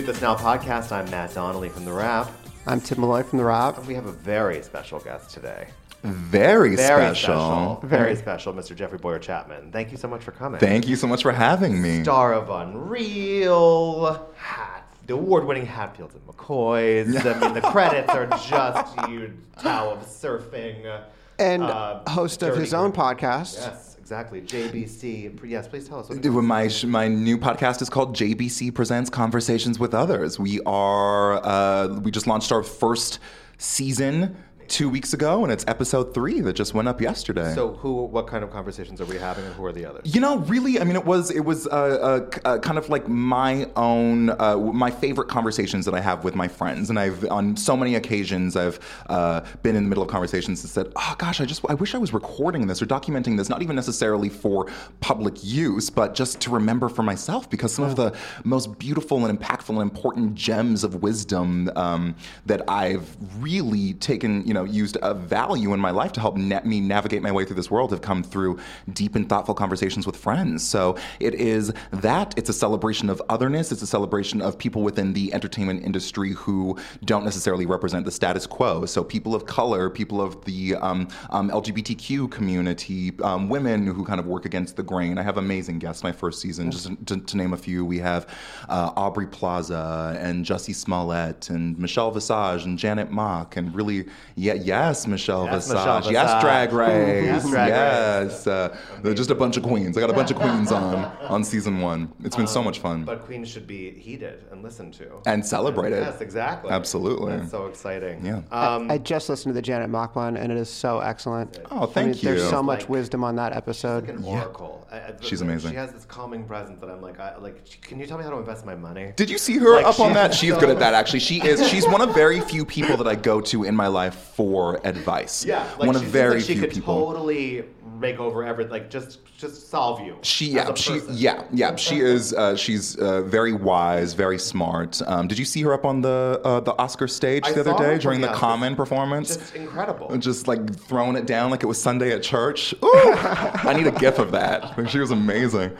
Shoot This Now podcast. I'm Matt Donnelly from The Wrap. I'm Tim Malloy from The Wrap. We have a very special guest today. Very, Very special. special. Very special, Mr. Jeffrey Bowyer Chapman. Thank you so much for coming. Thank you so much for having me. Star of Unreal, Hat, the award-winning Hatfields and McCoys. I mean, the credits are just you, Tao of Surfing. And uh, host of his own podcast. Yes, exactly. JBC. Yes, please tell us. What My my new podcast is called JBC Presents Conversations with Others. We are uh, we just launched our first season two weeks ago, and it's episode three that just went up yesterday. So, who? What kind of conversations are we having, and who are the others? You know, really, I mean, it was it was uh, uh, uh, kind of like my own uh, my favorite conversations that I have with my friends, and I've on so many occasions I've uh, been in the middle of conversations and said, "Oh gosh, I just I wish I was recording this or documenting this, not even necessarily for public use, but just to remember for myself, because some of the most beautiful and impactful and important gems of wisdom um, that I've really taken, you know, used a value in my life to help na- me navigate my way through this world have come through deep and thoughtful conversations with friends. So it is that it's a celebration of otherness. It's a celebration of people within the entertainment industry who don't necessarily represent the status quo. So people of color, people of the um, um, LGBTQ community, um, women who kind of work against the grain. I have amazing guests. My first season, just to, to name a few, we have uh, Aubrey Plaza and Jussie Smollett and Michelle Visage and Janet Mock and really, yeah, yes, Michelle Yes, Visage, Michelle yes, Drag Race, Yes, Drag yes, uh, they're just a bunch of queens. I got a bunch of queens on on season one. It's been so much fun But Queens should be heeded and listened to. and celebrated. Yes, exactly. Absolutely. That's so exciting. Yeah. Um, I just listened to the Janet Mock one, and it is so excellent. Oh, I thank mean, There's you. so much Like- wisdom on that episode. like an oracle. I- I- She's amazing. She has this calming presence that I'm like, I, like, can you tell me how to invest my money? Did you see her Like, up on that? She's so- good at that. Actually, she is. She's one of very few people that I go to in my life for advice. Yeah, like one she of very like she few could people. totally make over everything, like just just solve you. She yeah she yeah yeah she is uh, she's uh, very wise very smart. Um, did you see her up on the uh, the Oscar stage I the other day during the Oscars. Common performance? Just incredible. Just like throwing it down like it was Sunday at church. Ooh, I need a gif of that. She was amazing.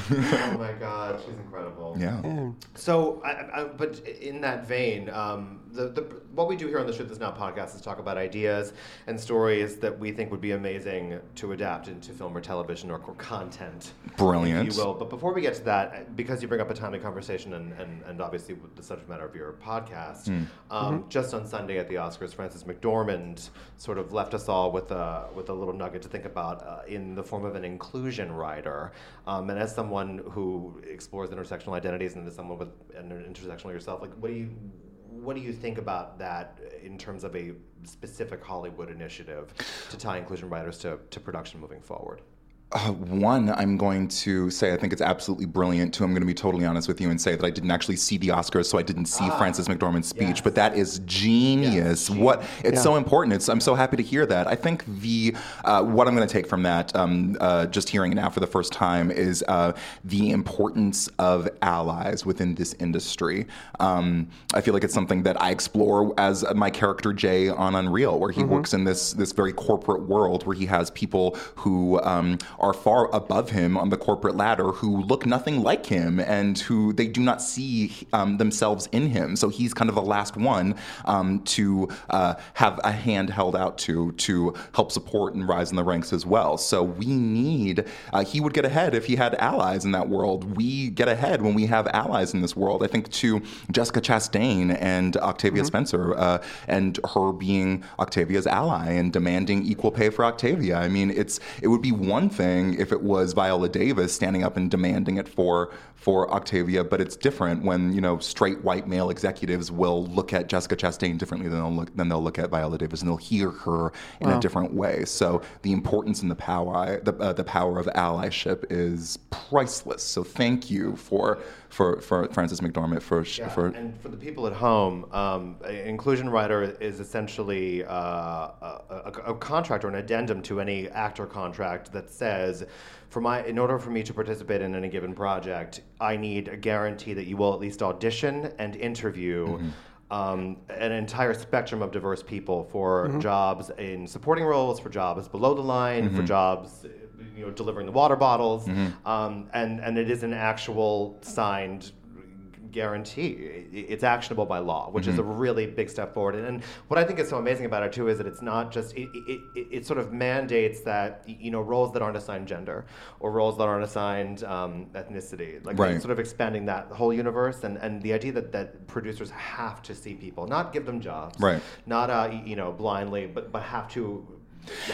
oh my god, she's incredible. Yeah. So, I, I, but in that vein, um, the, the what we do here on the Shoot This Now podcast is talk about ideas and stories that we think would be amazing to adapt into film or television or, or content. Brilliant. If you will. But before we get to that, because you bring up a timely conversation and, and, and obviously the subject matter of your podcast, Hmm. um, just on Sunday at the Oscars, Frances McDormand sort of left us all with a with a little nugget to think about uh, in the form of an inclusion writer. Um, and as someone who explores intersectional identities and as someone with an intersectional yourself, like what do you what do you think about that in terms of a specific Hollywood initiative to tie inclusion writers to, to production moving forward? Uh, one, I'm going to say I think it's absolutely brilliant. Two, I'm going to be totally honest with you and say that I didn't actually see the Oscars, so I didn't see Frances McDormand's speech. yes. But that is genius. what it's Yeah. so important. It's I'm so happy to hear that. I think the uh, what I'm going to take from that, um, uh, just hearing it now for the first time, is uh, the importance of allies within this industry. Um, I feel like it's something that I explore as my character Jay on Unreal, where he works in this this very corporate world where he has people who um, are far above him on the corporate ladder who look nothing like him and who they do not see um, themselves in him. So he's kind of the last one um, to uh, have a hand held out to to help support and rise in the ranks as well. So we need. Uh, he would get ahead if he had allies in that world. We get ahead when we have allies in this world. I think to Jessica Chastain and Octavia Spencer uh, and her being Octavia's ally and demanding equal pay for Octavia. I mean, it's it would be one thing if it was Viola Davis standing up and demanding it for for Octavia, but it's different when you know straight white male executives will look at Jessica Chastain differently than they'll look than they'll look at Viola Davis, and they'll hear her in a different way. So the importance and the power the uh, the power of allyship is priceless. So thank you for for for Frances McDormand for sh Yeah, for and for the people at home, um, inclusion writer is essentially uh, a, a, a contract or an addendum to any actor contract that says, for my, in order for me to participate in any given project, I need a guarantee that you will at least audition and interview. Um, an entire spectrum of diverse people for jobs in supporting roles, for jobs below the line, for jobs you know, delivering the water bottles, um, and and it is an actual signed guarantee. It's actionable by law, which is a Mm-hmm. really big step forward. And, and what I think is so amazing about it too is that it's not just it, it, it, it sort of mandates that you know roles that aren't assigned gender or roles that aren't assigned um, ethnicity, like Right. sort of expanding that whole universe and, and the idea that, that producers have to see people, not give them jobs, Right. Not uh, you know blindly, but but have to.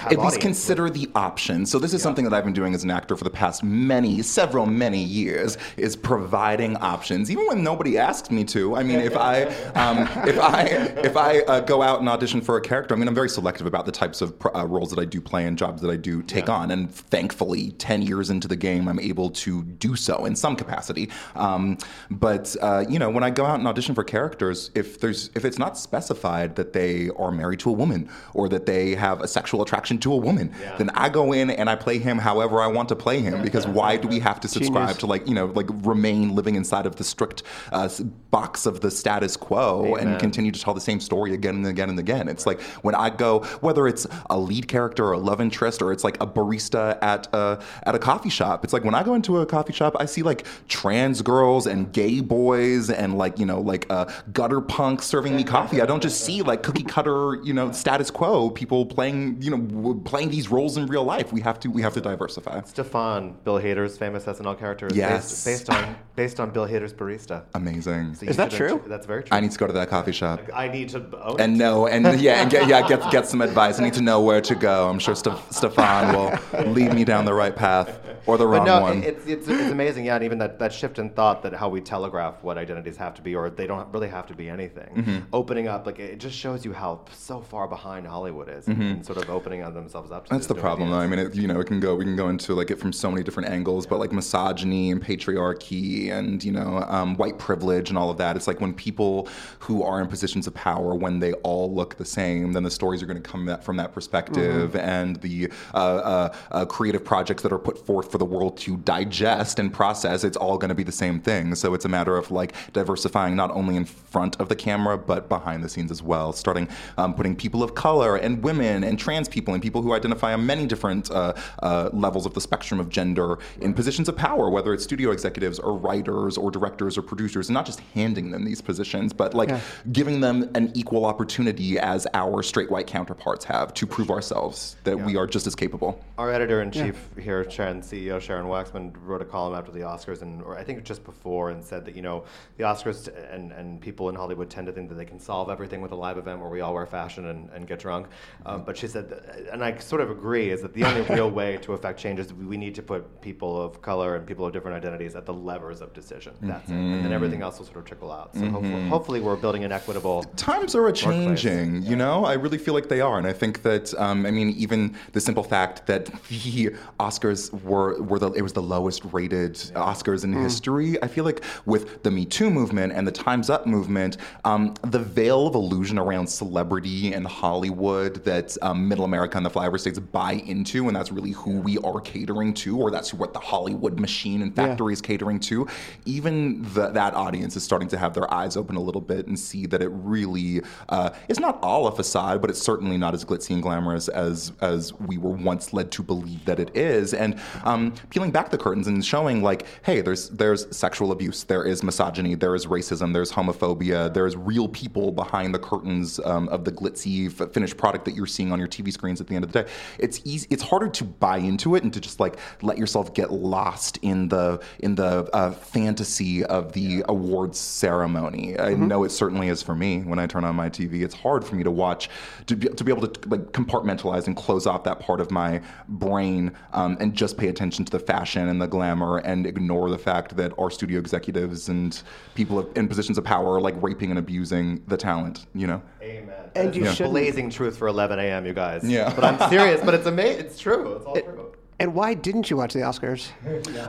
At least audience. consider the option. So this is something that I've been doing as an actor for the past many, several, many years, is providing options, even when nobody asks me to. I mean, if I, um, if I, if I uh, go out and audition for a character, I mean, I'm very selective about the types of uh, roles that I do play and jobs that I do take Yeah. on. And thankfully, ten years into the game, I'm able to do so in some capacity. Um, but uh, you know, when I go out and audition for characters, if there's if it's not specified that they are married to a woman or that they have a sexual attraction to a woman, Yeah. then I go in and I play him however I want to play him. Because why do we have to subscribe Genius. to like you know like remain living inside of the strict uh, box of the status quo Amen. and continue to tell the same story again and again and again? It's like when I go, whether it's a lead character or a love interest or it's like a barista at a at a coffee shop. It's like when I go into a coffee shop, I see like trans girls and gay boys and like you know like uh, gutter punks serving me coffee. I don't just see like cookie cutter you know status quo people playing you know playing these roles in real life. We have to we have to diversify. Stefan, Bill Hader's famous SNL character, is Yes. based, based on based on Bill Hader's barista. Amazing. So Is that true? That's very true. I need to go to that coffee shop. I need to own and it. know and yeah and get yeah get get some advice. I need to know where to go. I'm sure Steph- Stefan will lead me down the right path or the But wrong no, one. it's, it's, it's amazing, yeah, and even that, that shift in thought that how we telegraph what identities have to be, or they don't really have to be anything. Mm-hmm. Opening up, like, it just shows you how so far behind Hollywood is, and sort of opening themselves up to Mm-hmm. That's the new problem, though. I mean, it, you know, it can go. We can go into like it from so many different angles, but like misogyny and patriarchy and you know um, white privilege and all of that. It's like when people who are in positions of power, when they all look the same, then the stories are going to come that, from that perspective, and the uh, uh, uh, creative projects that are put forth for the world to digest and process. It's all going to be the same thing. So it's a matter of like diversifying not only in front of the camera but behind the scenes as well. Starting um, putting people of color and women and trans people and people who identify on many different uh, uh, levels of the spectrum of gender in positions of power, whether it's studio executives or writers or directors or producers, and not just handing them these positions, but like Yeah. giving them an equal opportunity as our straight white counterparts have to prove ourselves that we are just as capable. Our editor in chief here, Sharon CEO Sharon Waxman, wrote a column after the Oscars, and or I think just before, and said that you know the Oscars t- and, and people in Hollywood tend to think that they can solve everything with a live event where we all wear fashion and, and get drunk. Um, but she said, that, and I sort of agree, is that the only real way to affect change is we need to put people of color and people of different identities at the levers of decision. That's it, and then everything else will sort of trickle out. So hopefully, hopefully, we're building an equitable. times are a changing you know? I really feel like they are and i think that um, i mean even the simple fact that the oscars were, were the it was the lowest rated oscars in history. I feel like with the me too movement and the times up movement um, the veil of illusion around celebrity and hollywood that um, middle america and the flyover states buy into and that's really who we are catering to or that's what the hollywood machine and factory is catering to even the, that audience is starting to have their eyes open a little bit and see that it really uh, is not all a facade, but it's certainly not as glitzy and glamorous as as we were once led to believe that it is. And um, peeling back the curtains and showing like, hey, there's there's sexual abuse, there is misogyny, there is racism, there's homophobia, there's real people behind the curtains um, of the glitzy f- finished product that you're seeing on your TV screens at the end of the day. It's easy. It's harder to buy into it and to just like let yourself get lost in the in the uh, fantasy of the awards ceremony. I know it certainly is for me when I turn on my TV. It's hard for me to watch to be, to be able to like compartmentalize and close off that part of my brain um, and just pay attention to the fashion and the glamour and ignore the fact that our studio executives and people in positions of power are like raping and abusing the talent. You know. Amen. And you the shouldn't- blazing truth for 11 a.m. You guys. Yeah. But I'm serious. But it's amazing. It's true. It's all true. And why didn't you watch the Oscars?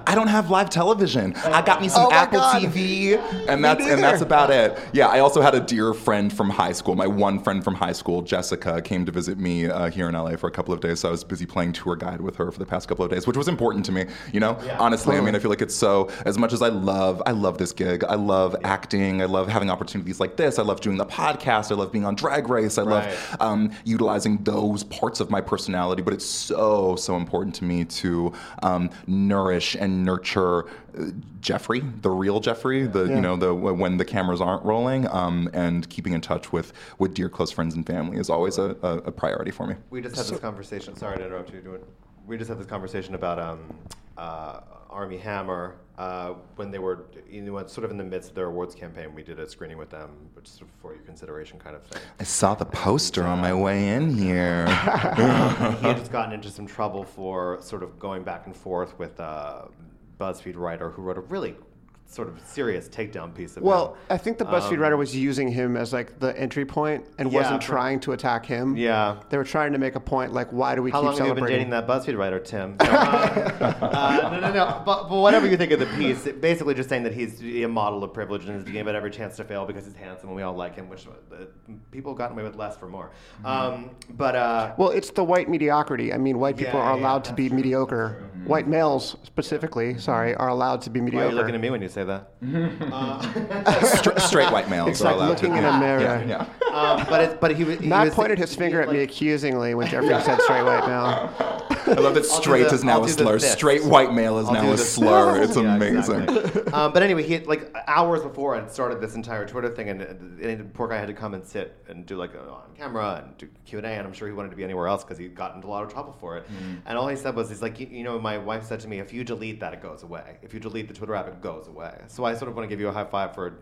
I don't have live television. I got me some Oh Apple God. TV, and that's and that's about it. Yeah, I also had a dear friend from high school. My one friend from high school, Jessica, came to visit me uh, here in LA for a couple of days. So I was busy playing tour guide with her for the past couple of days, which was important to me. You know, honestly, I mean, I feel like it's so. As much as I love, I love this gig. I love acting. I love having opportunities like this. I love doing the podcast. I love being on Drag Race. I Right. love um, utilizing those parts of my personality. But it's so so important to me me to um, nourish and nurture uh, Jeffrey, the real Jeffrey, the Yeah. you know the when the cameras aren't rolling, um, and keeping in touch with with dear close friends and family is always a, a, a priority for me. We just had this conversation. Sorry to interrupt you. We just had this conversation about um, uh, Armie Hammer uh, when they were, you know, sort of in the midst of their awards campaign. We did a screening with them, which is for your consideration kind of thing. I saw the poster on my way in here. Um, he had just gotten into some trouble for sort of going back and forth with a BuzzFeed writer who wrote a really sort of serious takedown piece of Well, him. I think the BuzzFeed writer was using him as like the entry point and Yeah, wasn't for- trying to attack him. Yeah. They were trying to make a point like, why do we How keep long have you been celebrating? dating that BuzzFeed writer, Tim? No, uh, uh, no, no, no. But, but whatever you think of the piece, basically just saying that he's a model of privilege and is given every chance to fail because he's handsome and we all like him, which uh, people gotten away with less for more. Mm-hmm. Um, but uh, Well, it's the white mediocrity. I mean, white people Yeah, are yeah, allowed to be true, mediocre. White males, specifically, sorry, are allowed to be why are mediocre. you looking at me when you say that? Stra- straight white males It's are like allowed looking to. in a yeah, mirror. Yeah, yeah. Um, but it, but he, was- he Matt was pointed his finger at me like- accusingly when Jeffrey said straight white male. I love that straight the- is now I'll a do the slur. fist. Straight white male is I'll now a the- slur. It's Yeah, amazing. exactly. um, but anyway, he had, like hours before I started this entire Twitter thing, and, and the poor guy had to come and sit and do like a, on camera and do Q and A, and I'm sure he wanted to be anywhere else because he got into a lot of trouble for it. Mm-hmm. And all he said was, "He's like, you, you know, my wife said to me, if you delete that, it goes away. If you delete the Twitter app, it goes away. So I sort of want to give you a high five for."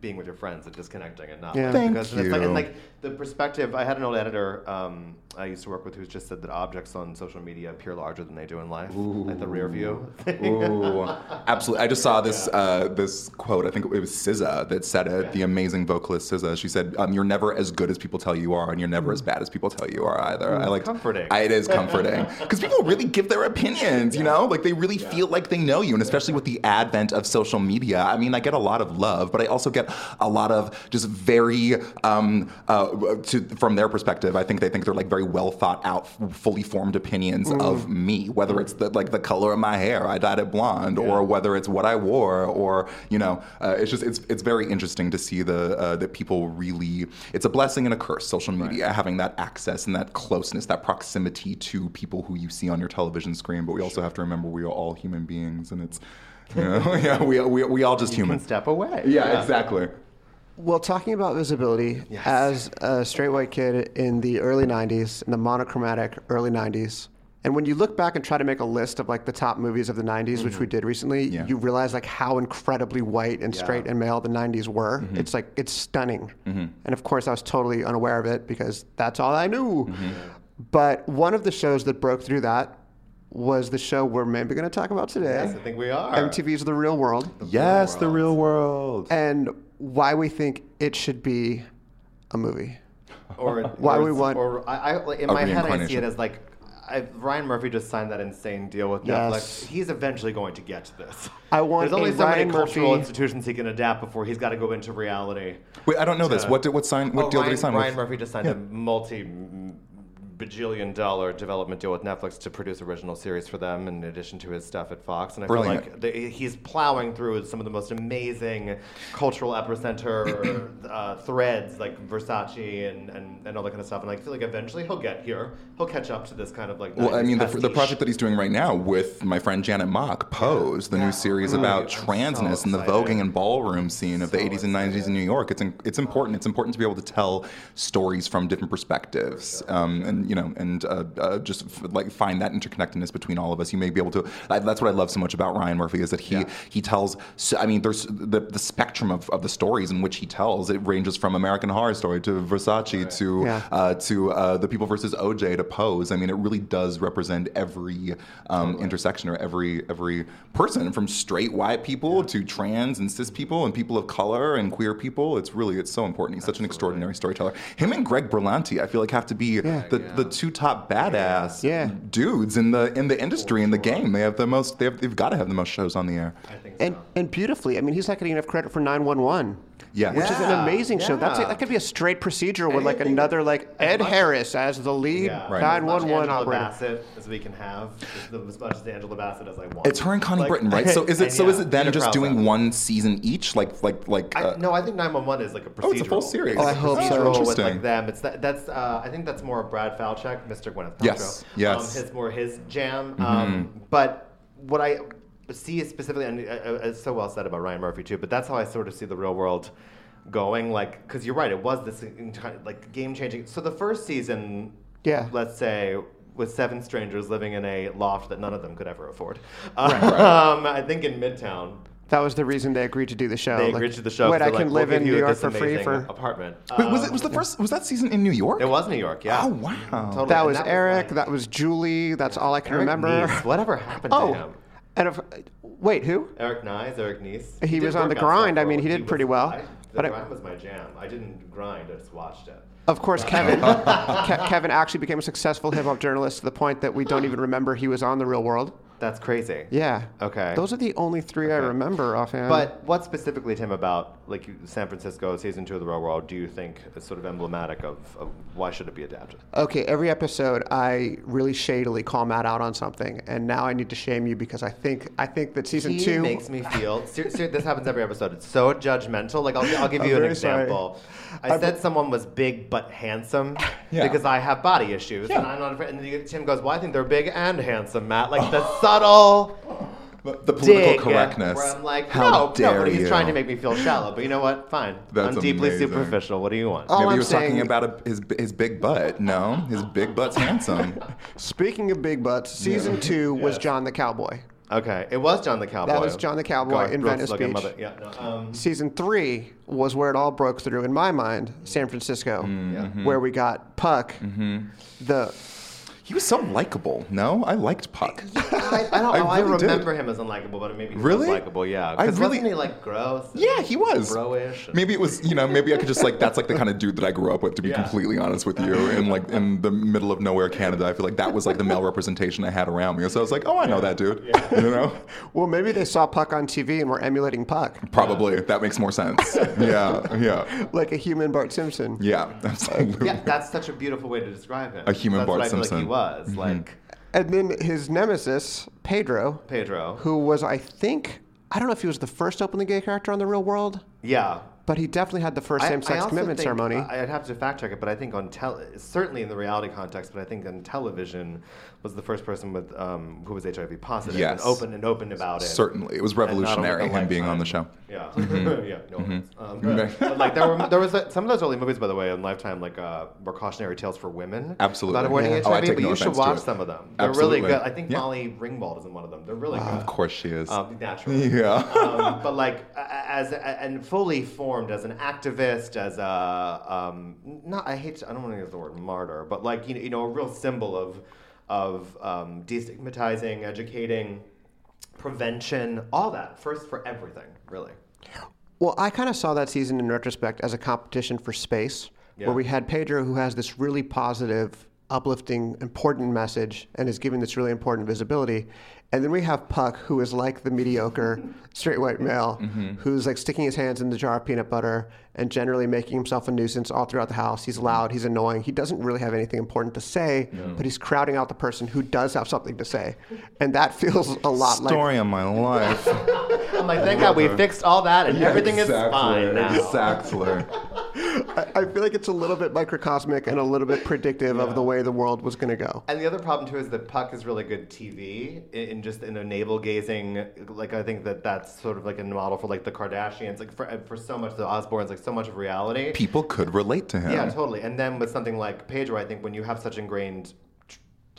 Being with your friends and disconnecting and not Yeah. like, Thank because it's like, and like the perspective. I had an old editor um, I used to work with who just said that objects on social media appear larger than they do in life, like the rear view. Ooh, absolutely. I just saw this uh, this quote. I think it was SZA that said it. The amazing vocalist SZA. She said, um, "You're never as good as people tell you are, and you're never as bad as people tell you are either." I like comforting. I, it is comforting because people really give their opinions. You know, like they really feel like they know you, and especially with the advent of social media. I mean, I get a lot of love, but I also get a lot of just very um, uh, to, from their perspective. I think they think they're like very well thought out, fully formed opinions of me, whether it's the, like the color of my hair, I dyed it blonde, or whether it's what I wore, or you know, uh, it's just it's it's very interesting to see the uh, that people really. It's a blessing and a curse. Social media having that access and that closeness, that proximity to people who you see on your television screen. But we also have to remember we are all human beings, and it's. You know, yeah, we, we, we all just you can human. step away. Yeah, exactly. Well, talking about visibility, Yes. as a straight white kid in the early 90s, in the monochromatic early 90s, and when you look back and try to make a list of like the top movies of the 90s, which we mm-hmm. did recently, Yeah. you realize like how incredibly white and straight and male the 90s were. Mm-hmm. It's like, it's stunning. Mm-hmm. And of course, I was totally unaware of it because that's all I knew. But one of the shows that broke through that was the show we're maybe going to talk about today. Yes, I think we are. MTV's The Real World. Yes, the real world. and why we think it should be a movie. or Why or, we want- Or I, I in A my head, I see it as like. I, Ryan Murphy just signed that insane deal with Yes. Netflix. He's eventually going to get to this. I want There's only a so many Ryan cultural Murphy- institutions he can adapt before he's got to go into reality. Wait, I don't know this. Uh, What did what sign? What Oh, deal Ryan, did he sign Ryan with? Murphy just signed a multi bajillion dollar development deal with Netflix to produce original series for them in addition to his stuff at Fox. And I Brilliant. feel like the, he's plowing through some of the most amazing cultural epicenter uh, threads like Versace and, and, and all that kind of stuff. And I feel like eventually he'll get here. He'll catch up to this kind of like. Well, I mean, the, the project that he's doing right now with my friend Janet Mock, Pose, the Yeah. new series Really, about I'm so transness and the voguing and ballroom scene of the So 80s and 90s in New York. It's in, it's important. It's important to be able to tell stories from different perspectives, um, and you know, and uh, uh, just f- like find that interconnectedness between all of us. You may be able to. I, that's what I love so much about Ryan Murphy is that he Yeah. he tells. So, I mean, there's the, the spectrum of, of the stories in which he tells. It ranges from American Horror Story to Versace to Yeah. uh, to uh, the People versus OJ to Pose. I mean, it really does represent every um, intersection or every every person, from straight white people to trans and cis people and people of color and queer people. It's really it's so important. He's such an extraordinary storyteller. Him and Greg Berlanti, I feel like have to be the, the two top badass Yeah. dudes in the in the industry in the game. They have the most. They have, they've got to have the most shows on the air. I think so. And and beautifully. I mean, he's not getting enough credit for 911. Yeah. which is an Yeah, amazing show. That's yeah. that could be a straight procedure with like Anything another like Ed much- Harris as the lead Yeah. Right. nine As much one one Angela operator. Bassett as we can have, as, as much as Angela Bassett as I want. It's her and Connie Like- Britton, right? So is it and so yeah, is it then Peter just Krause. doing one season each, like like like? I, uh, no, I think 911 is like a procedural. Oh, it's a full series. It's Oh, I a hope so. procedural with Interesting. like them. It's that, that's uh, I think that's more of Brad Falchuk, Mr. Gwyneth Paltrow. Yes, yes. Mm-hmm. Um, his more his jam. Um, but what I see specifically, and uh, uh, it's so well said about Ryan Murphy too. But that's how I sort of see the real world going. Like, because you're right, it was this entire like game changing. So the first season, Yeah. let's say. With seven strangers living in a loft that none of them could ever afford. Um, I think in Midtown. That was the reason they agreed to do the show. They Like, agreed to the show. Wait, I can like, live we'll in New York for free for. apartment. Wait, was it Um, was the first was that season in New York? It was New York, yeah. Oh wow. Totally. That was Eric. like- that was Julie. That's all I can Eric remember. Nies. Whatever happened to Oh, him? And if, wait, who? Eric Nies, Eric Nies. He did was on the grind. I mean, he did was- pretty well. I, the But I- grind was my jam. I didn't grind. I just watched it. Of course, Kevin. Ke- Kevin actually became a successful hip hop journalist to the point that we don't even remember he was on the Real World. That's crazy. Yeah. Okay. Those are the only three I remember offhand. But what specifically, Tim, about like San Francisco season two of the Real World, do you think is sort of emblematic of, of why should it be adapted? Okay, every episode I really shadily call Matt out on something, and now I need to shame you because I think I think that season he two makes me feel. Ser- ser- this happens every episode. It's so judgmental. Like I'll, I'll give you an very sorry. example. I I've- said someone was big but handsome Yeah. because I have body issues, Yeah. and I'm not. afraid- And then Tim goes, "Well, I think they're big and handsome, Matt." Like the subtle The, the political dig. correctness. Where I'm like, How no, dare no, but he's you. trying to make me feel shallow. But you know what? Fine. That's I'm deeply amazing. superficial. What do you want? Oh, Maybe I'm he was talking about a, his his big butt. No, his big butt's handsome. Speaking of big butts, season two was Yes. John the Cowboy. Okay, it was John the Cowboy. That was John the Cowboy Garth in Venice Beach. Mother. Yeah. No, um, Season three was where it all broke through in my mind, San Francisco, Yeah. where we got Puck, the He was so likable. No, I liked Puck. I, I don't I know. I, really did. remember him as unlikable, but maybe he Really? was likable. Yeah, I because really- wasn't he like gross? Yeah, he was. Bro-ish. and- Maybe it was, you know, maybe I could just like that's like the kind of dude that I grew up with. To be Yeah. completely honest with you, in like in the middle of nowhere, Canada, I feel like that was like the male representation I had around me. So I was like, oh, I know that dude. You know, well, maybe they saw Puck on TV and were emulating Puck, probably that makes more sense. Yeah, yeah, like a human Bart Simpson. yeah, absolutely. Yeah, that's such a beautiful way to describe him. A human that's Bart what I feel Simpson. Like he was Mhm. like And then his nemesis, Pedro, Pedro. who was, I think, I don't know if he was the first openly gay character on the real world, Yeah. but he definitely had the first same sex commitment think- ceremony. I- I'd have to fact check it, but I think on tel, certainly in the reality context, but I think on television was the first person with um, who was HIV positive Yes. and open and open about it. Certainly, it was And not only revolutionary him being on the show. Yeah, yeah, no offense. Um, but, like there were there was uh, some of those early movies, by the way, on Lifetime, like uh, were cautionary tales for women. Absolutely. About avoiding Yeah. HIV, Oh, but no you should watch some of them. They're really good. I think Yeah. Molly Ringwald is in one of them. They're really good. Of course, she is. Um, naturally. Yeah. um, but like a- a- as and fully formed as an activist, as a um, not I hate to, I don't want to use the word martyr, but like you know, you know a real symbol of of um, destigmatizing, educating, prevention, all that. First for everything, really. Well, I kind of saw that season in retrospect as a competition for space, Yeah. where we had Pedro, who has this really positive, uplifting, important message and is giving this really important visibility. And then we have Puck, who is like the mediocre straight white male, who's like sticking his hands in the jar of peanut butter and generally making himself a nuisance all throughout the house. He's loud, he's annoying. He doesn't really have anything important to say, but he's crowding out the person who does have something to say. And that feels a lot like Story of my life. I'm like, thank God we fixed all that and everything is exactly, fine now. Exactly. I, I feel like it's a little bit microcosmic and a little bit predictive of the way the world was going to go. And the other problem too is that Puck is really good TV in, in just in a navel gazing. Like I think that that's sort of like a model for like the Kardashians, like for for so much the Osbournes, like so much of reality. People could relate to him. Yeah, totally. And then with something like Pedro, I think when you have such ingrained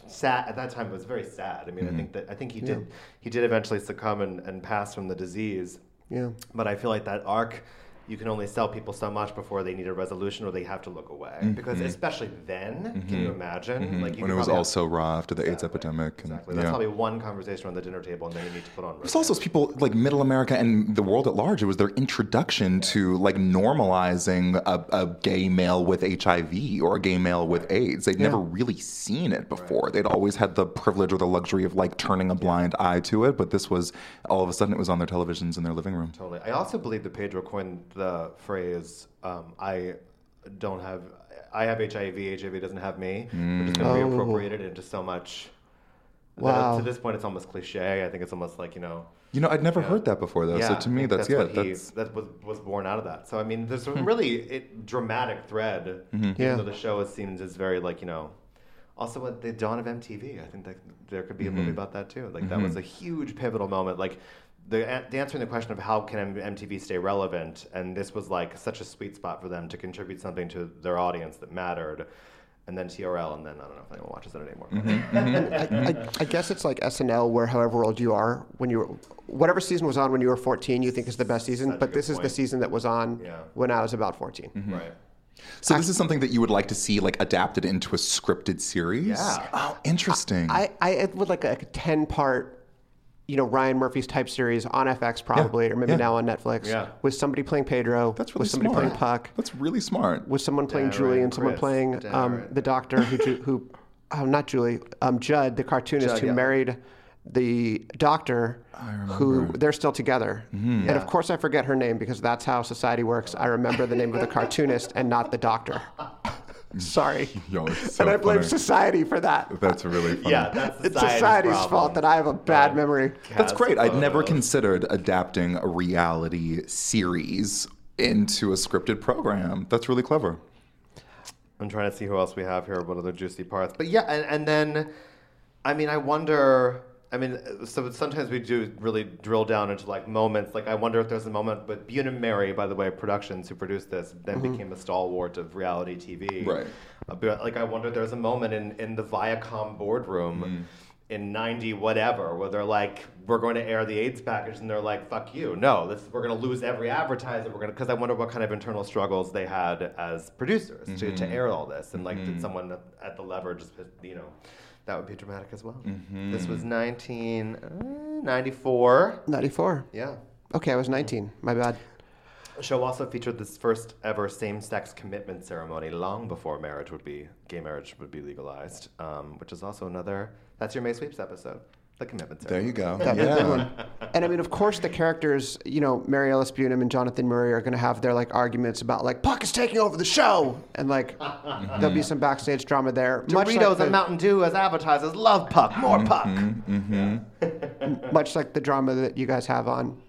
sad at that time it was very sad. I mean, I mm-hmm. think that I think he did he did eventually succumb and, and pass from the disease. Yeah. But I feel like that arc you can only sell people so much before they need a resolution or they have to look away. Because especially then, can you imagine? Like you Mm-hmm. when it was have- also raw after the AIDS epidemic. And, Exactly. That's yeah. probably one conversation around the dinner table, and then you need to put on. There's also people like middle America and the world at large. It was their introduction to like normalizing a, a gay male with HIV or a gay male with AIDS. They'd never really seen it before. They'd always had the privilege or the luxury of like turning a blind eye to it. But this was all of a sudden it was on their televisions in their living room. Totally. I also believe that Pedro coined the phrase um, "I don't have I have HIV, HIV doesn't have me," which is going to be Oh. appropriated into so much. Wow. To this point, it's almost cliche. I think it's almost like you know. You know, I'd never heard that before, though. Yeah, so to me, think that's, yeah, what he, that's Hmm. that was was born out of that. So I mean, there's a really it, dramatic thread. Mm-hmm. Yeah. the show is seen as very like you know, also at the dawn of MTV. I think that there could be a Mm-hmm. movie about that too. Like that was a huge pivotal moment. Like the, the answering the question of how can MTV stay relevant, and this was like such a sweet spot for them to contribute something to their audience that mattered. And then TRL, and then I don't know if anyone watches it anymore. Mm-hmm. I, I, I guess it's like SNL, where however old you are, when you were, whatever season was on when you were 14, you think is the best season. Such but good this is the season that was on Yeah. when I was about 14. Right. So this is something that you would like to see like adapted into a scripted series? Yeah. Oh, interesting. I, I it would like a, like a 10 part, you know, Ryan Murphy's type series on FX probably, or maybe yeah. now on Netflix, Yeah. with somebody playing Pedro, That's really with somebody smart. playing Puck, That's really smart. with someone playing Darren Julie and someone Criss. playing um, the doctor who who oh, not Julie um, Judd the cartoonist Judd, who yeah. married the doctor who they're still together and of course I forget her name because that's how society works I remember the name of the cartoonist and not the doctor sorry Yo, so and I blame funny. society for that That's really funny. Yeah, that's it's society's, society's problem. fault that I have a bad memory That's great. I'd never considered adapting a reality series into a scripted program. That's really clever. I'm trying to see who else we have here. What other juicy parts? But yeah, and, and then, I mean, I wonder. I mean, so sometimes we do really drill down into like moments. Like, I wonder if there's a moment. But Bunim and Murray, by the way, Productions, who produced this, then mm-hmm. became a stalwart of reality TV. Right. Uh, but, like, I wonder if there's a moment in in the Viacom boardroom. Mm-hmm. In 90 whatever, where they're like, we're going to air the AIDS package, and they're like, fuck you. No, this, we're going to lose every advertiser. We're going to, because I wonder what kind of internal struggles they had as producers to, to mm-hmm. air all this. And like, did someone at- at the lever just, you know, that would be dramatic as well. This was 1994. 94 Yeah. okay I was 19 my bad The show also featured this first ever same-sex commitment ceremony long before marriage would be gay marriage would be legalized, um, which is also another. That's your May Sweeps episode, the commitment There you go. That was a Yeah. one. And I mean, of course, the characters, you know, Mary Ellis Bunim and Jonathan Murray are going to have their like arguments about like Puck is taking over the show, and like mm-hmm. there'll be some backstage drama there. Much Doritos like, the, and Mountain Dew as advertisers love Puck, more mm-hmm. Puck. Mm-hmm. much like the drama that you guys have on,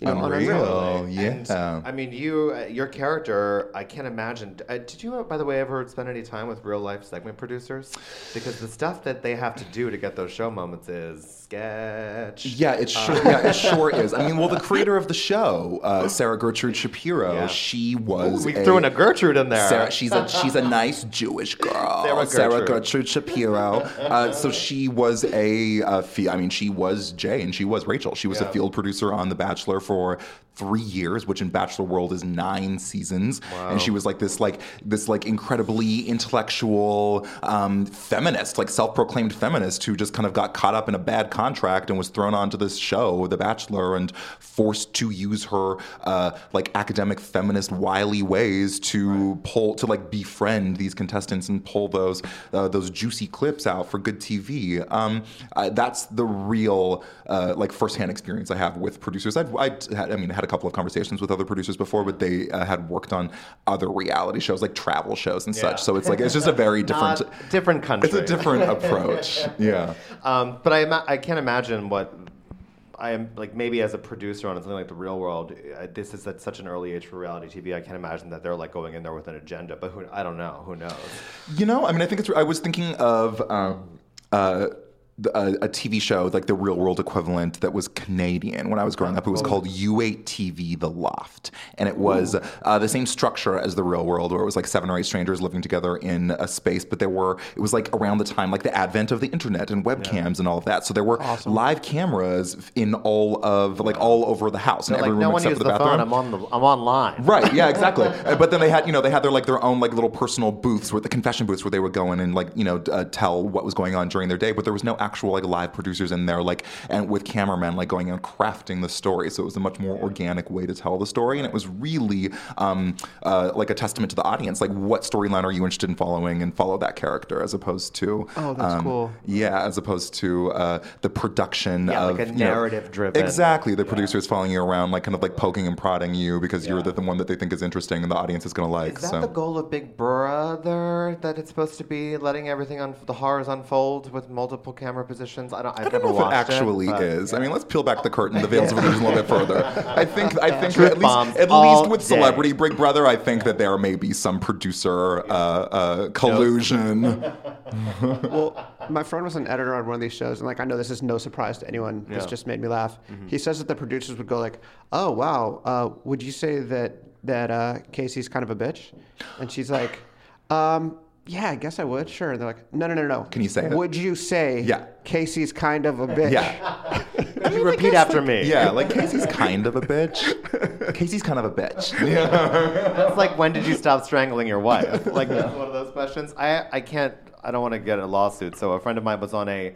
you know, on Unreal. Unreal. And, Yeah. I mean, you, uh, your character, I can't imagine. Uh, did you, uh, by the way, ever spend any time with real life segment producers? Because the stuff that they have to do to get those show moments is sketch. Yeah, it sure, yeah, it sure is. I mean, well, the creator of the show, uh, Sarah Gertrude Shapiro, Yeah. she Ooh, was. we threw in a Gertrude in there. Sarah, she's a she's a nice Jewish girl. Sarah Sarah Gertrude. Gertrude Shapiro. Uh, so she was a, uh, I mean, she was Jay and she was Rachel. She was a field producer on The Bachelor for three years, which in Bachelor World is nine seasons. And she was like this, like this, like incredibly intellectual um, feminist, like self-proclaimed feminist, who just kind of got caught up in a bad contract and was thrown onto this show, The Bachelor, and forced to use her uh, like academic feminist wily ways to pull to like befriend these contestants and pull those uh, those juicy clips out for good TV. Um, uh, that's the real uh, like firsthand experience I have with producers. I've I had I mean had a couple of conversations with other producers before, but they uh, had worked on other reality shows like travel shows and Yeah. such. So it's like it's just a very different. Different country. it's a different approach. Yeah. Um, but I, I can't imagine what I am like. Maybe as a producer on something like The Real World, uh, this is at such an early age for reality TV. I can't imagine that they're like going in there with an agenda. But who, I don't know. Who knows? You know, I mean, I think it's. I was thinking of um, uh, a, a TV show, like the real world equivalent, that was Canadian when I was growing up. It was called U8 TV The Loft. And it was uh, the same structure as the real world, where it was like seven or eight strangers living together in a space. But there were, it was like around the time, like the advent of the internet and webcams and all of that. So there were live cameras in all of, like all over the house. In like, every no room one except for the, the bathroom. phone. I'm on the. I'm online. Right. Yeah. Exactly. Uh, but then they had, you know, they had their like their own like little personal booths, where the confession booths, where they would go in and like you know uh, tell what was going on during their day. But there was no actual like live producers in there, like and with cameramen like going and crafting the story. So it was a much more organic way to tell the story, and it was really um, uh, like a testament to the audience. Like, what storyline are you interested in following, and follow that character as opposed to Oh, that's um, cool. Yeah, as opposed to uh, the production Yeah, of like a you know- narrative-driven- Exactly, the producers following you around, like kind of like poking and prodding you because you're the, the one that they think is interesting and the audience is going to like. Is that so. the goal of Big Brother? That it's supposed to be letting everything on the horrors unfold with multiple camera positions? I don't. I've I don't never know if it actually but- is. I mean, let's peel back the curtain, the veils of illusion a little bit further. I think, I think Truth at least, at least with day. Celebrity Big Brother, I think that there may be some producer uh, uh, collusion. well, my friend was an editor on one of these shows, and like I know this is no surprise to anyone. This Yeah. Mm-hmm. just made me laugh. He says that the producers would go like, "Oh wow, uh, would you say that that uh, Casey's kind of a bitch?" And she's like, um, "Yeah, I guess I would. Sure." And they're like, "No, no, no, no. Can you say it? Would you say Yeah. Casey's kind of a bitch?" Yeah. Could you repeat after me? Yeah, like Casey's kind of a bitch. Casey's kind of a bitch. Yeah. That's like when did you stop strangling your wife? Like that's one of those questions. I I can't. I don't want to get a lawsuit. So a friend of mine was on a.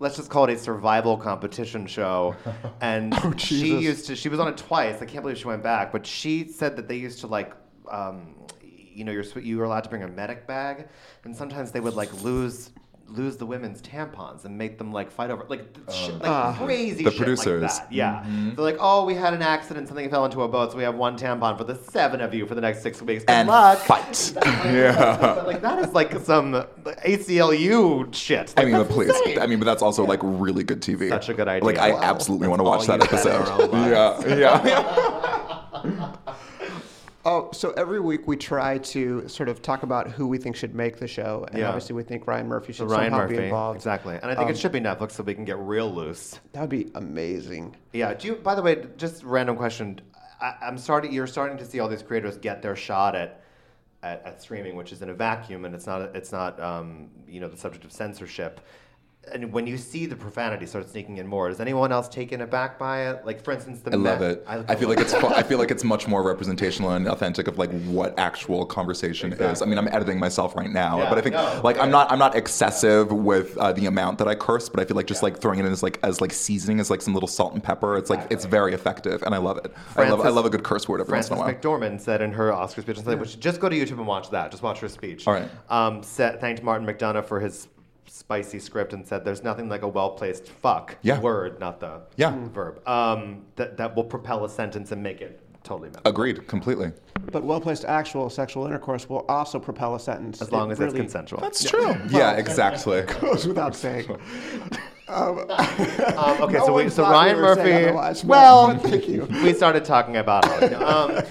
Let's just call it a survival competition show, and she used to. She was on it twice. I can't believe she went back, but she said that they used to like, um, you know, you're sw- you were allowed to bring a medic bag, and sometimes they would like lose lose the women's tampons and make them like fight over like th- shit, like Ah. crazy The shit producers. like that. Yeah, they're like, oh, we had an accident, something fell into a boat, so we have one tampon for the seven of you for the next six weeks. Good And luck. fight. yeah, but, like that is like some ACLU shit. I mean, but that's please. insane. I mean, but that's also like really good TV. Such a good idea. Like, I Wow. absolutely want to watch all that you said in episode. our own lives. Yeah, yeah. Oh, so every week we try to sort of talk about who we think should make the show, and Yeah. obviously we think Ryan Murphy should Ryan somehow be involved. exactly, and I think Um, it should be Netflix so we can get real loose. That would be amazing. Yeah. Do you? By the way, just random question. I, I'm starting. You're starting to see all these creators get their shot at, at, at streaming, which is in a vacuum, and it's not. It's not. Um, you know, the subject of censorship. And when you see the profanity start sneaking in more, is anyone else taken aback by it? Like, for instance, the I love it. I, feel like it's I feel like it's much more representational and authentic of like what actual conversation is. I mean, I'm editing myself right now, Yeah, but I think no, like yeah. I'm not I'm not excessive with uh, the amount that I curse, but I feel like just like throwing it in as like as like seasoning as like some little salt and pepper. It's like it's very effective, and I love it. I love I love a good curse word every Frances once in a while. McDormand said in her Oscar speech, and which just go to YouTube and watch that. Just watch her speech. All right. Um, said, thanked Martin McDonagh for his spicy script and said, "There's nothing like a well-placed fuck Yeah. word, not the Yeah. verb, um, that that will propel a sentence and make it totally memorable." Agreed, completely. But well placed actual sexual intercourse will also propel a sentence. as long It as it's consensual. That's true. Yeah, exactly. goes without saying. Um, okay, No so we, so Ryan we Murphy. Well, thank you. we started talking about it. Um,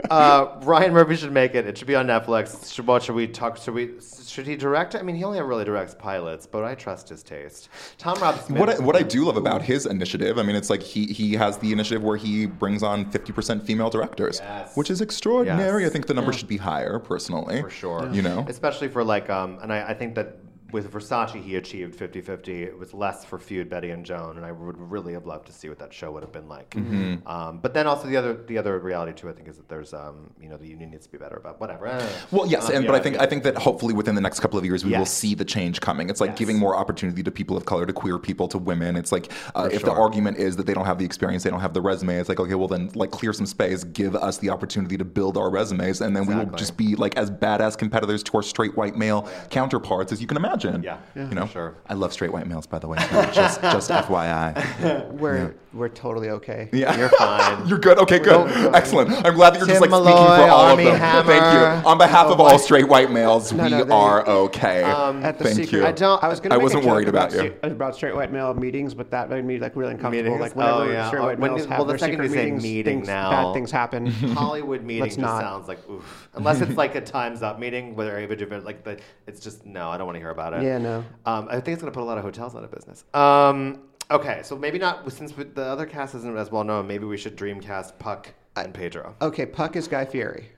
uh, Ryan Murphy should make it. It should be on Netflix. Should, what should we talk? Should we? Should he direct? I mean, he only really directs pilots, but I trust his taste. Tom Robinson. What I, what I do love about his initiative, I mean, it's like he he has the initiative where he brings on 50% female directors, Yes. which is extraordinary. Yes. I think the number should be higher, personally. for sure. You know? especially for like, um, and I, I think that with Versace, he achieved 50-50. It was less for Feud, Betty and Joan, and I would really have loved to see what that show would have been like. Mm-hmm. Um, but then also the other the other reality too, I think, is that there's um, you know the union needs to be better about whatever. Well, yes, Um, and but I think yeah. I think that hopefully within the next couple of years we will see the change coming. It's like Yes. giving more opportunity to people of color, to queer people, to women. It's like uh, if the argument is that they don't have the experience, they don't have the resume. It's like okay, well then like clear some space, give us the opportunity to build our resumes, and then we will just be like as badass competitors to our straight white male counterparts as you can imagine. Yeah. you know. sure. I love straight white males, by the way. just just FYI. We're we're totally okay. Yeah. You're fine. You're good. Okay, good. Don't- Excellent. I'm glad that you're just Tim like speaking for all Armie of them. Hammer. Thank you. On behalf of Oh, all what? straight white males, No, we no, they- are okay. Um, at the Thank secret, you. I don't- I was gonna. I wasn't worried about about you. st- about straight white male meetings, but that made me like really uncomfortable. Meetings? Like whenever Oh, yeah. straight Oh, white when males have well, the their second secret meetings, meeting now- bad things happen. Hollywood meeting just sounds like oof. Unless it's like a Times Up meeting where they're able to like the. It's just no, I don't want to hear about it. Yeah, no. Um, I think it's going to put a lot of hotels out of business. Um, okay, so maybe not since the other cast isn't as well known. Maybe we should dreamcast Puck and Pedro. okay, Puck is Guy Fieri.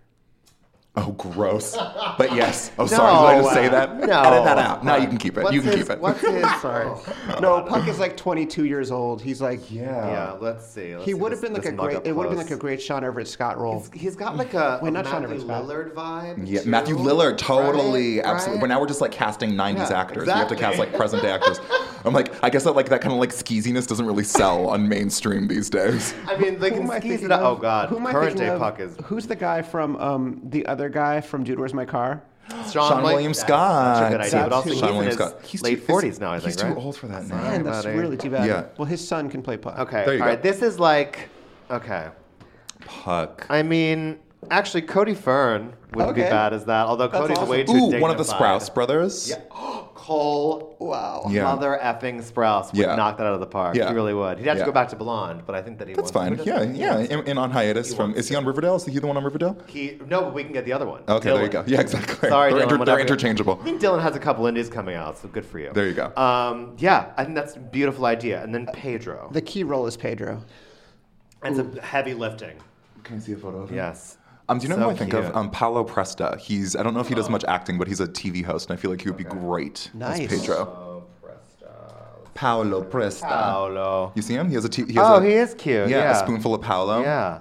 Oh, gross. But yes. Oh, sorry. Did I just say that? No. Edit that out. No, you can keep it. What's you can his, keep it. What's his? Sorry. no, Puck is like 22 years old. He's like, Yeah, Yeah. let's see. Let's he would have been like a great. It would have been like a great Sean Everett Scott role. He's- he's got like a, Wait, a not Sean Matthew Everett Lillard vibe. Yeah, too, Matthew Lillard, totally, right? absolutely. Right? But now we're just like casting '90s Yeah, actors. We have to cast like present day actors. I'm like, I guess that like that kind of like skeeziness doesn't really sell on mainstream these days. I mean, they Who can am I squeeze thinking it out. Oh? God, Who am current day puck is Who's the guy from um, the other guy from Dude, Where's My Car? Seann William Scott. That's a good idea, but also who- he's Sean in William his Scott. He's late too- 40s now, I think, He's too right? old for that now. Man, that's buddy. really too bad. Yeah. Well, his son can play puck. Okay, There you all go. right. This is like, okay. Puck. I mean, actually, Cody Fern wouldn't be Okay. bad as that. Although That's Cody's awesome. way too Ooh, one of the dignified. Sprouse brothers. Cole, Wow. Yeah. mother effing Sprouse would Yeah. knock that out of the park. Yeah. He really would. He'd have Yeah. to go back to blonde, but I think that he That's wants- fine. Yeah, yeah. And, and on hiatus He from is he on Riverdale? Is he the one on Riverdale? He no, but we can get the other one. Okay, there you Dylan. go. Yeah, exactly. Sorry, they're, Dylan. inter- they're interchangeable. I think Dylan has a couple indies coming out, so good for you. There you go. Um, yeah, I think that's a beautiful idea. And then Pedro. The key role is Pedro. It's a heavy lifting. Can I see a photo of him? Yes. Um, do you know So who I think cute. of? Um, Paolo Presta. He's I don't know if he does much acting, but he's a TV host, and I feel like he would be great Nice. as Pedro. Oh, Presta. Paolo Presta. Paolo. You see him? He has a. T- he has Oh, a, he is cute. Yeah, Yeah. a spoonful of Paolo. Yeah.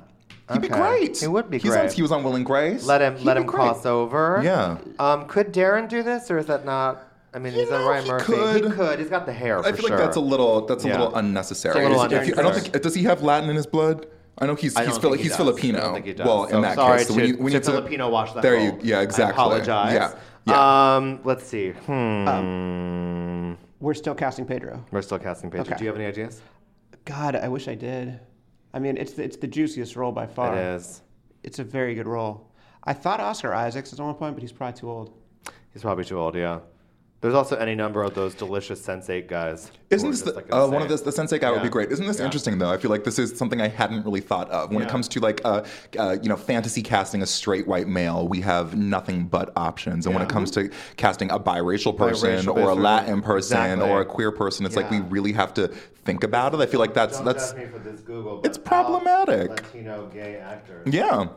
He'd be great. He would be He's great. On, he was on Will and Grace. let him He'd let him great. cross over. Yeah. Um, could Darren do this, or is that not? I mean, You he's a know, Ryan he Murphy. could. He could. He's got the hair. I feel sure. like that's a little that's a Yeah. little unnecessary. It's a little If you- I don't think does he have Latin in his blood? I know he's I he's, Fili- he he's. Filipino. I don't think he does. Well, So in that sorry case, so to, we need, we to need to Filipino watch that. There role. you yeah exactly. I apologize. Yeah. Yeah. Um, let's see. Hmm. We're still casting Pedro. We're still casting Pedro. Okay. Do you have any ideas? God, I wish I did. I mean, it's the, it's the juiciest role by far. It is. It's a very good role. I thought Oscar Isaacs at one point, but he's probably too old. He's probably too old. Yeah. There's also any number of those delicious Sense8 guys. Isn't this the, like, uh, one of this? The Sense8 guy would be great. Isn't this Yeah. interesting though? I feel like this is something I hadn't really thought of. When it comes to like, uh, uh, you know, fantasy casting a straight white male, we have nothing but options. And when it comes to casting a biracial person Biracial or a. Latin person Exactly. or a queer person, it's like we really have to think about it. I feel like that's Don't that's me for this Google. it's problematic. Latino gay actors. yeah.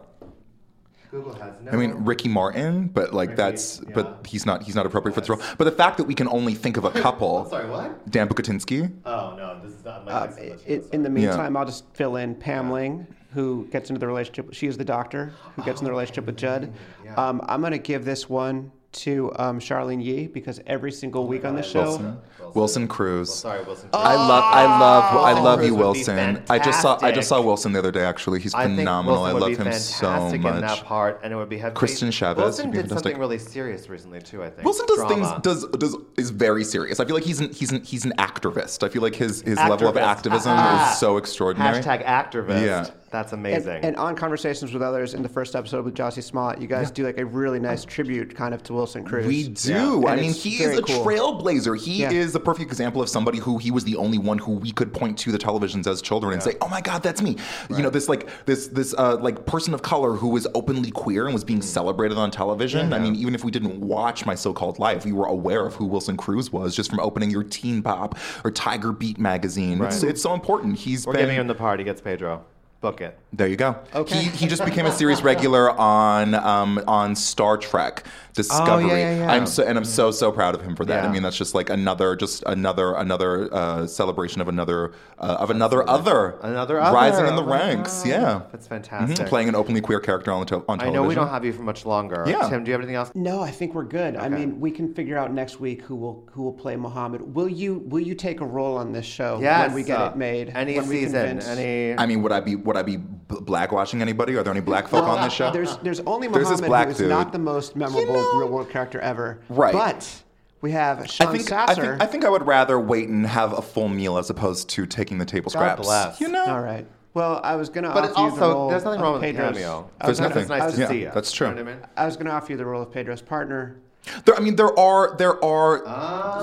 Google has no. I mean Ricky Martin, but like Ricky, that's yeah. but he's not he's not appropriate for this role. But the fact that we can only think of a couple, Sorry, what? Dan Bucatinsky. Oh no, this is not my Uh, next i- in the song. meantime, I'll just fill in Pam Ling, who gets into the relationship. She is the doctor who gets in the relationship with Judd. yeah. Um, I'm going to give this one to um, Charlene Yee because every single week on the show, Wilson. Wilson Cruz. Sorry, Wilson. I love, I love, I love Cruz you, Wilson. I just saw, I just saw Wilson the other day. Actually, he's I think phenomenal. I love be him so fantastic in that much. part, and it would be heavy. Kristen Chavez Wilson would be did something really serious recently too. I think Wilson does Drama. things does does is very serious. I feel like he's an he's an he's an activist. I feel like his his level of activism Ah. is so extraordinary. Hashtag activist. Yeah. That's amazing. and on Conversations with Others in the first episode with Jussie Smollett, you guys do like a really nice tribute kind of to Wilson Cruz. We do. Yeah. I mean, he is a cool. trailblazer. He Yeah. is a perfect example of somebody who he was the only one who we could point to the televisions as children and say, "Oh my God, that's me." You know, this like this this uh, like person of color who was openly queer and was Mm. being celebrated on television. I mean, even if we didn't watch My So-Called Life, we were aware of who Wilson Cruz was just from opening your Teen Pop or Tiger Beat magazine. It's, Right. it's so important. He's We're been, giving him the part. He gets Pedro. Book it. There you go. Okay. He, he just became a series regular on um, on Star Trek Discovery. Oh, yeah, yeah. I'm so and I'm so so proud of him for that. Yeah. I mean, that's just like another just another another uh, celebration of another uh, of another other Another rising in the Oh ranks. Yeah, That's Mhm. fantastic. playing an openly queer character on, the te- on I know we don't have you for much longer. Yeah. Tim, do you have anything else? No, I think we're good. I mean, we can figure out next week who will who will play Muhammad. Will you will you take a role on this show Yes. when we get uh, it made? Any season. convince- Any. I mean, would I be would I be b- blackwashing anybody? Are there any black folk on this show? There's there's only Muhammad There's this black who is dude. not the most memorable know- real world character ever. Right. But we have I Sean think, I think I think I would rather wait and have a full meal as opposed to taking the table scraps. bless. You know, All right. Well, I was gonna but offer also, you the role there's nothing of wrong with Pedro's, cameo. I There's nothing. It's nice I was, to Yeah, see you. that's true. You know what I mean? I was gonna offer you the role of Pedro's partner. There, I mean, there are there are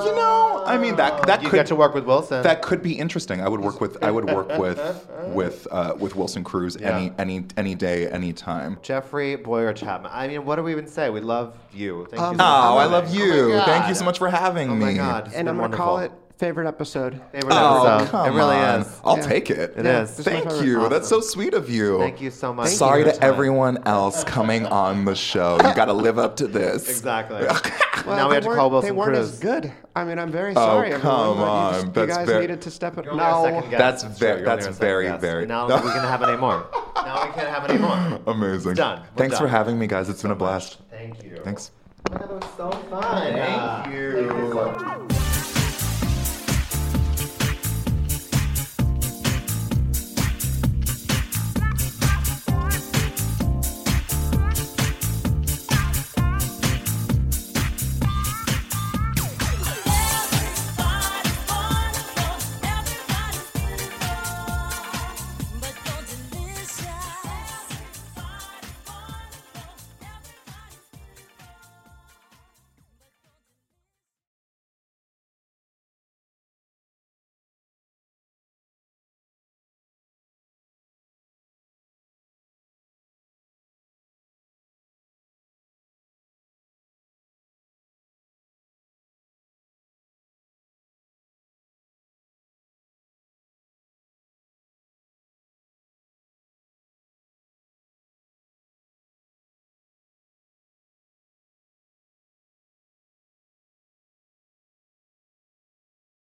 you know, I mean that that you could get to work with Wilson. that could be interesting. I would work with I would work with with uh, with Wilson Cruz Yeah. any any any day, any time. Jeffrey Bowyer Chapman. I mean, what do we even say? We love you. Thank Um, you. so Oh, I love you. Oh Thank you so much for having me. Oh me. my God. And I'm gonna call it wonderful. Favorite episode. Favorite Oh, episode. come it really on. is. I'll Yeah. take it. It Yeah, is. this is my Thank you. Awesome. That's so sweet of you. Thank you so much. Sorry to time. everyone else coming on the show. You got to live up to this. Exactly. Well, now we they have to weren't- call They weren't Cruz. as good. I mean, I'm very oh, sorry. everyone, come but you, on. just- you That's guys very- needed to step up. You're only our No, second guest. That's It's ve- true. That's our very, guest. very- Now we can have any more. Now we can't have any more. Amazing. Done. Thanks for having me, guys. It's been a blast. Thank you. Thanks. Oh my God, that was so fun. Thank you.